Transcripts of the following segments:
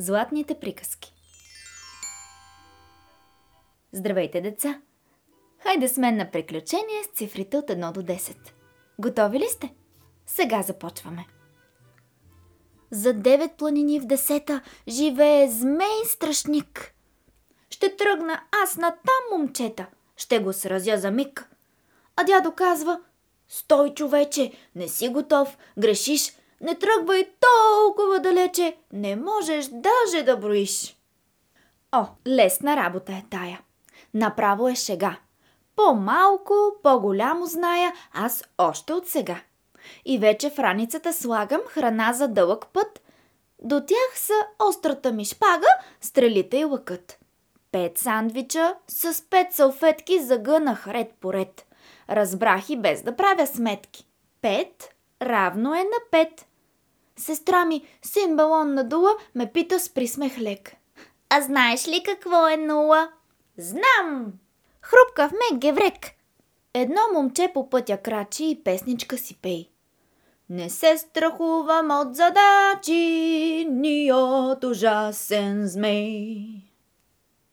Златните приказки Здравейте, деца! Хайде с мен на приключение с цифрите от 1 до 10. Готови ли сте? Сега започваме. За девет планини в десета живее змей страшник. Ще тръгна аз на там, момчета. Ще го сразя за миг. А дядо казва, стой, човече, не си готов, грешиш, не тръгвай толкова далече, не можеш даже да броиш. О, лесна работа е тая. Направо е шега. По-малко, по-голямо зная аз още от сега. И вече в раницата слагам храна за дълъг път. До тях са острата ми шпага, стрелите и лъкът. Пет сандвича с пет салфетки загънах ред по ред. Разбрах и без да правя сметки. Пет равно е на пет. Сестра ми, син балон надула, ме пита с присмех лек. А знаеш ли какво е нула? Знам! Хрупкав ме геврек. Едно момче по пътя крачи и песничка си пей. Не се страхувам от задачи, ни от ужасен змей.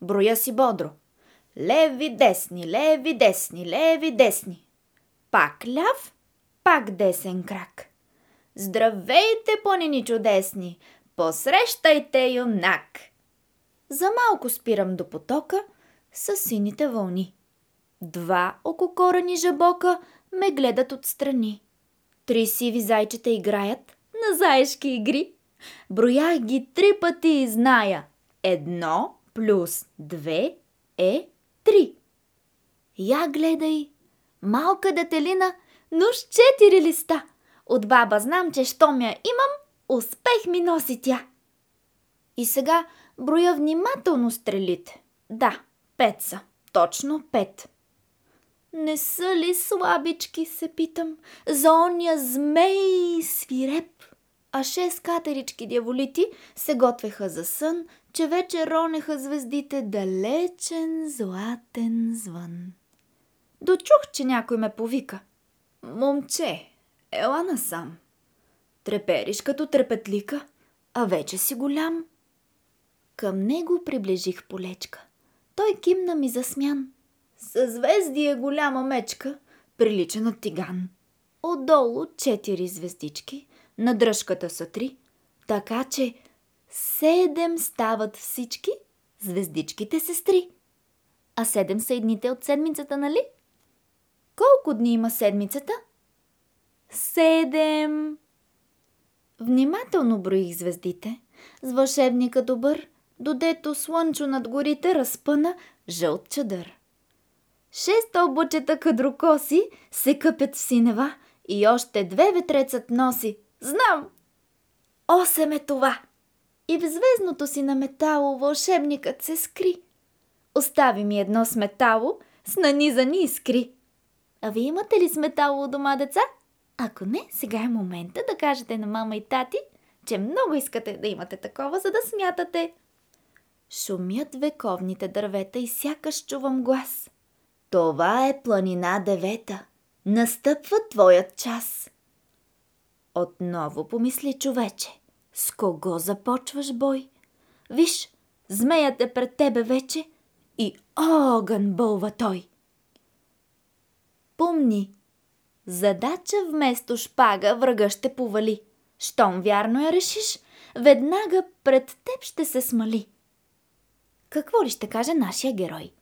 Броя си бодро. Леви, десни, леви, десни, леви, десни. Пак ляв, пак десен крак. Здравейте, планини чудесни! Посрещайте юнак! За малко спирам до потока с сините вълни. Два ококорени жабока ме гледат отстрани. Три сиви зайчета играят на заешки игри. Броях ги три пъти и зная. Едно плюс две е три. Я гледай, малка детелина, но с четири листа – от баба знам, че щом я имам, успех ми носи тя. И сега броя внимателно стрелите. Да, пет са. Точно пет. Не са ли слабички, се питам, за оня змей свиреп? А шест катерички дяволити се готвеха за сън, че вече ронеха звездите далечен златен звън. Дочух, че някой ме повика. Момче, Ела насам. Трепериш като трепетлика, а вече си голям. Към него приближих полечка. Той кимна ми засмян. Съзвездие голяма мечка, прилича на тиган. Отдолу четири звездички, на дръжката са три, така че седем стават всички, звездичките сестри. А седем са едните от седмицата, нали? Колко дни има седмицата? Седем. Внимателно броих звездите. С вълшебника добър, додето слънчо над горите разпъна жълт чадър. Шест обучета кадрокоси се къпят в синева и още две ветрецът носи. Знам! Осем е това! И в звездното си на метало вълшебникът се скри. Остави ми едно с метало с нанизани искри. А ви имате ли с метало у дома, деца? Ако не, сега е момента да кажете на мама и тати, че много искате да имате такова, за да смятате. Шумят вековните дървета и сякаш чувам глас. Това е планина девета. Настъпва твоят час. Отново помисли човече. С кого започваш бой? Виж, змеят е пред тебе вече и огън бълва той. Помни, Задача вместо шпага врага ще повали. Щом вярно я решиш, веднага пред теб ще се смали. Какво ли ще каже нашия герой?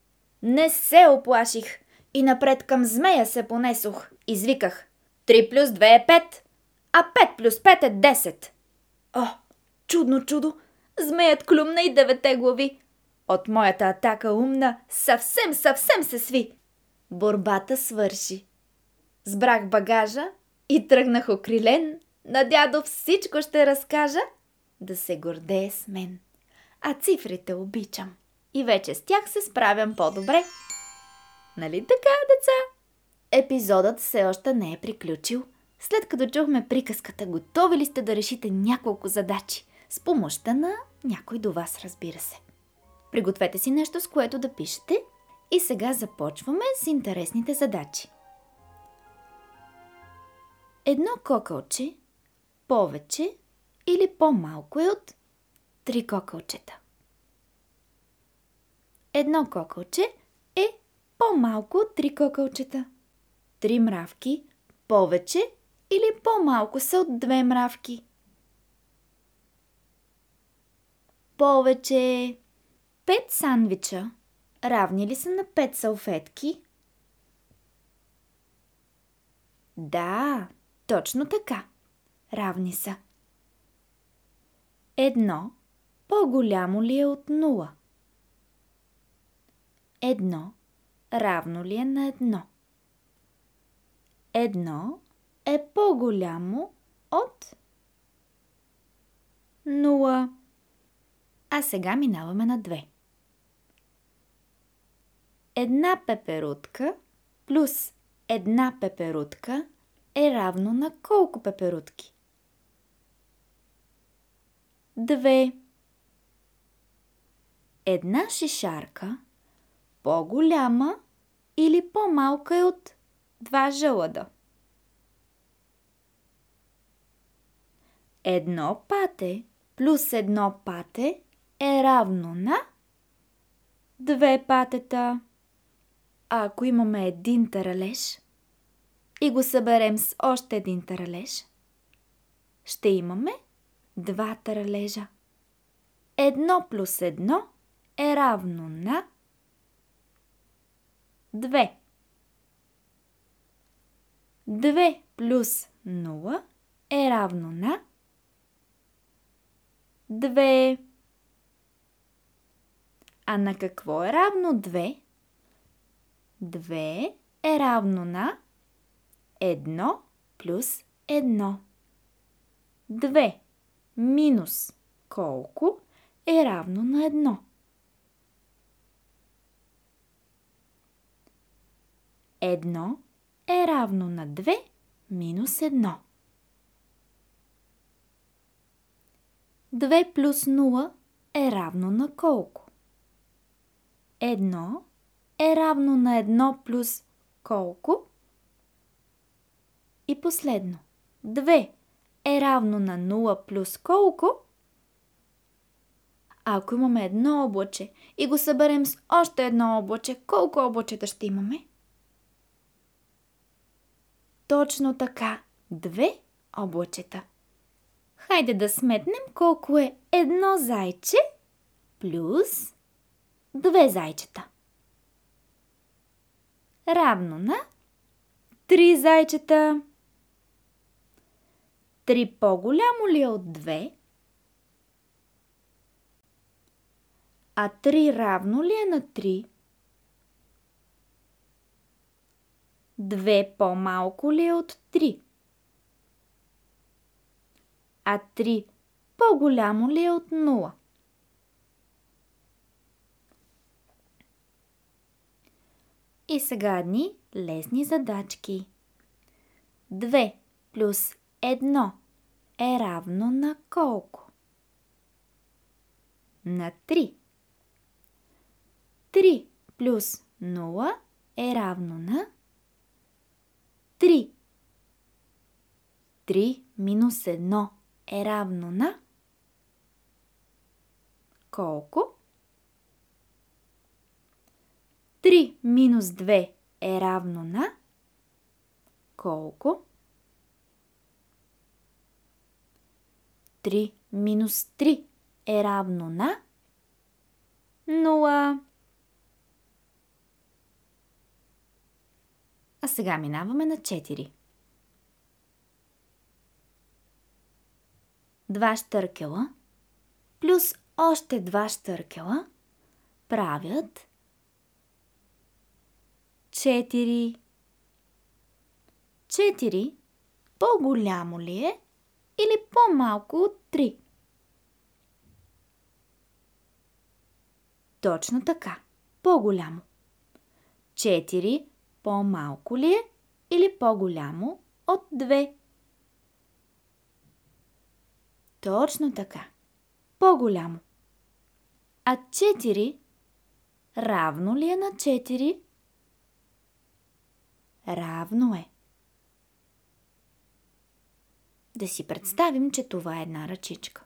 Не се оплаших и напред към змея се понесох. Извиках. Три плюс две е пет, а пет плюс пет е десет. О, чудно чудо! Змеят клюмна и девете глави. От моята атака умна съвсем, съвсем се сви. Борбата свърши. Сбрах багажа и тръгнах окрилен. На дядо всичко ще разкажа, да се гордее с мен. А цифрите обичам. И вече с тях се справям по-добре. Нали така, деца? Епизодът все още не е приключил. След като чухме приказката, готови ли сте да решите няколко задачи? С помощта на някой до вас, разбира се. Пригответе си нещо, с което да пишете. И сега започваме с интересните задачи. Едно кокълче повече или по-малко е от три кокълчета. Едно кокълче е по-малко от три кокълчета. Три мравки повече или по-малко са от две мравки. Повече пет сандвича равни ли са на пет салфетки? Да, точно така. Равни са. Едно по-голямо ли е от нула? Едно равно ли е на едно? Едно е по-голямо от нула. А сега минаваме на две. Една пеперутка плюс една пеперутка е равно на колко пеперутки? Две. Една шишарка по-голяма или по-малка е от два жълъда? Едно пате плюс едно пате е равно на две патета. А ако имаме един таралеж и го съберем с още един таралеж, ще имаме два таралежа. Едно плюс едно е равно на две. Две плюс нула е равно на две. А на какво е равно 2? 2 е равно на 1 плюс 1. 2 минус колко е равно на 1? Едно е равно на 2 минус 1. 2 плюс 0 е равно на колко? 1 е равно на 1 плюс колко? И последно. 2 е равно на 0 плюс колко? Ако имаме едно облаче и го съберем с още едно облаче, колко облачета ще имаме? Точно така. Две облачета. Хайде да сметнем колко е едно зайче плюс две зайчета. Равно на три зайчета. Три по-голямо ли е от две? А три равно ли е на три? Две по-малко ли е от три? А три по-голямо ли е от нула? И сега едни лесни задачки. 2 плюс 1 е равно на колко? На 3. 3 плюс 0 е равно на 3. 3 минус 1 е равно на колко? 3 минус 2 е равно на колко? 3 минус 3 е равно на 0. А сега минаваме на 4. Два штъркела плюс още два штъркела правят 4. 4 по-голямо ли е или по-малко от 3? Точно така. По-голямо. 4 по-малко ли е или по-голямо от 2? Точно така. По-голямо. А 4 равно ли е на 4? Равно е. Да си представим, че това е една ръчичка.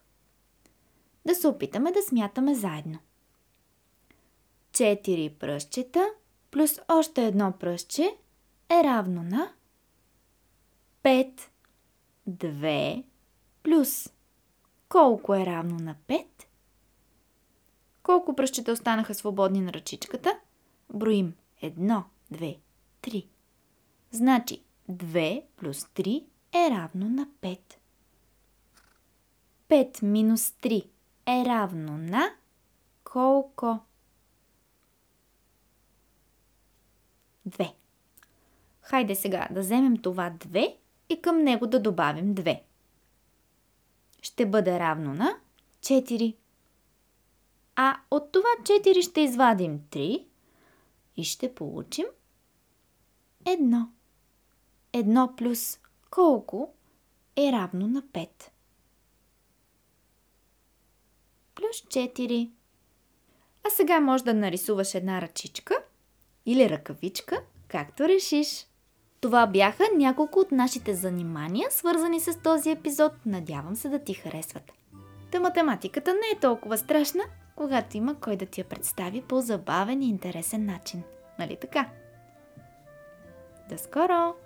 Да се опитаме да смятаме заедно. 4 пръстчета плюс още едно пръстче е равно на 5. 2 плюс колко е равно на 5? Колко пръстчета останаха свободни на ръчичката? Броим 1, 2, 3. Значи 2 плюс 3 е равно на 5. 5 минус 3 е равно на колко? 2. Хайде сега да вземем това 2 и към него да добавим 2. Ще бъде равно на 4. А от това 4 ще извадим 3 и ще получим 1. 1 плюс колко е равно на 5? Плюс 4. А сега може да нарисуваш една ръчичка или ръкавичка, както решиш. Това бяха няколко от нашите занимания, свързани с този епизод. Надявам се да ти харесват. Та математиката не е толкова страшна, когато има кой да ти я представи по забавен и интересен начин. Нали така? До скоро!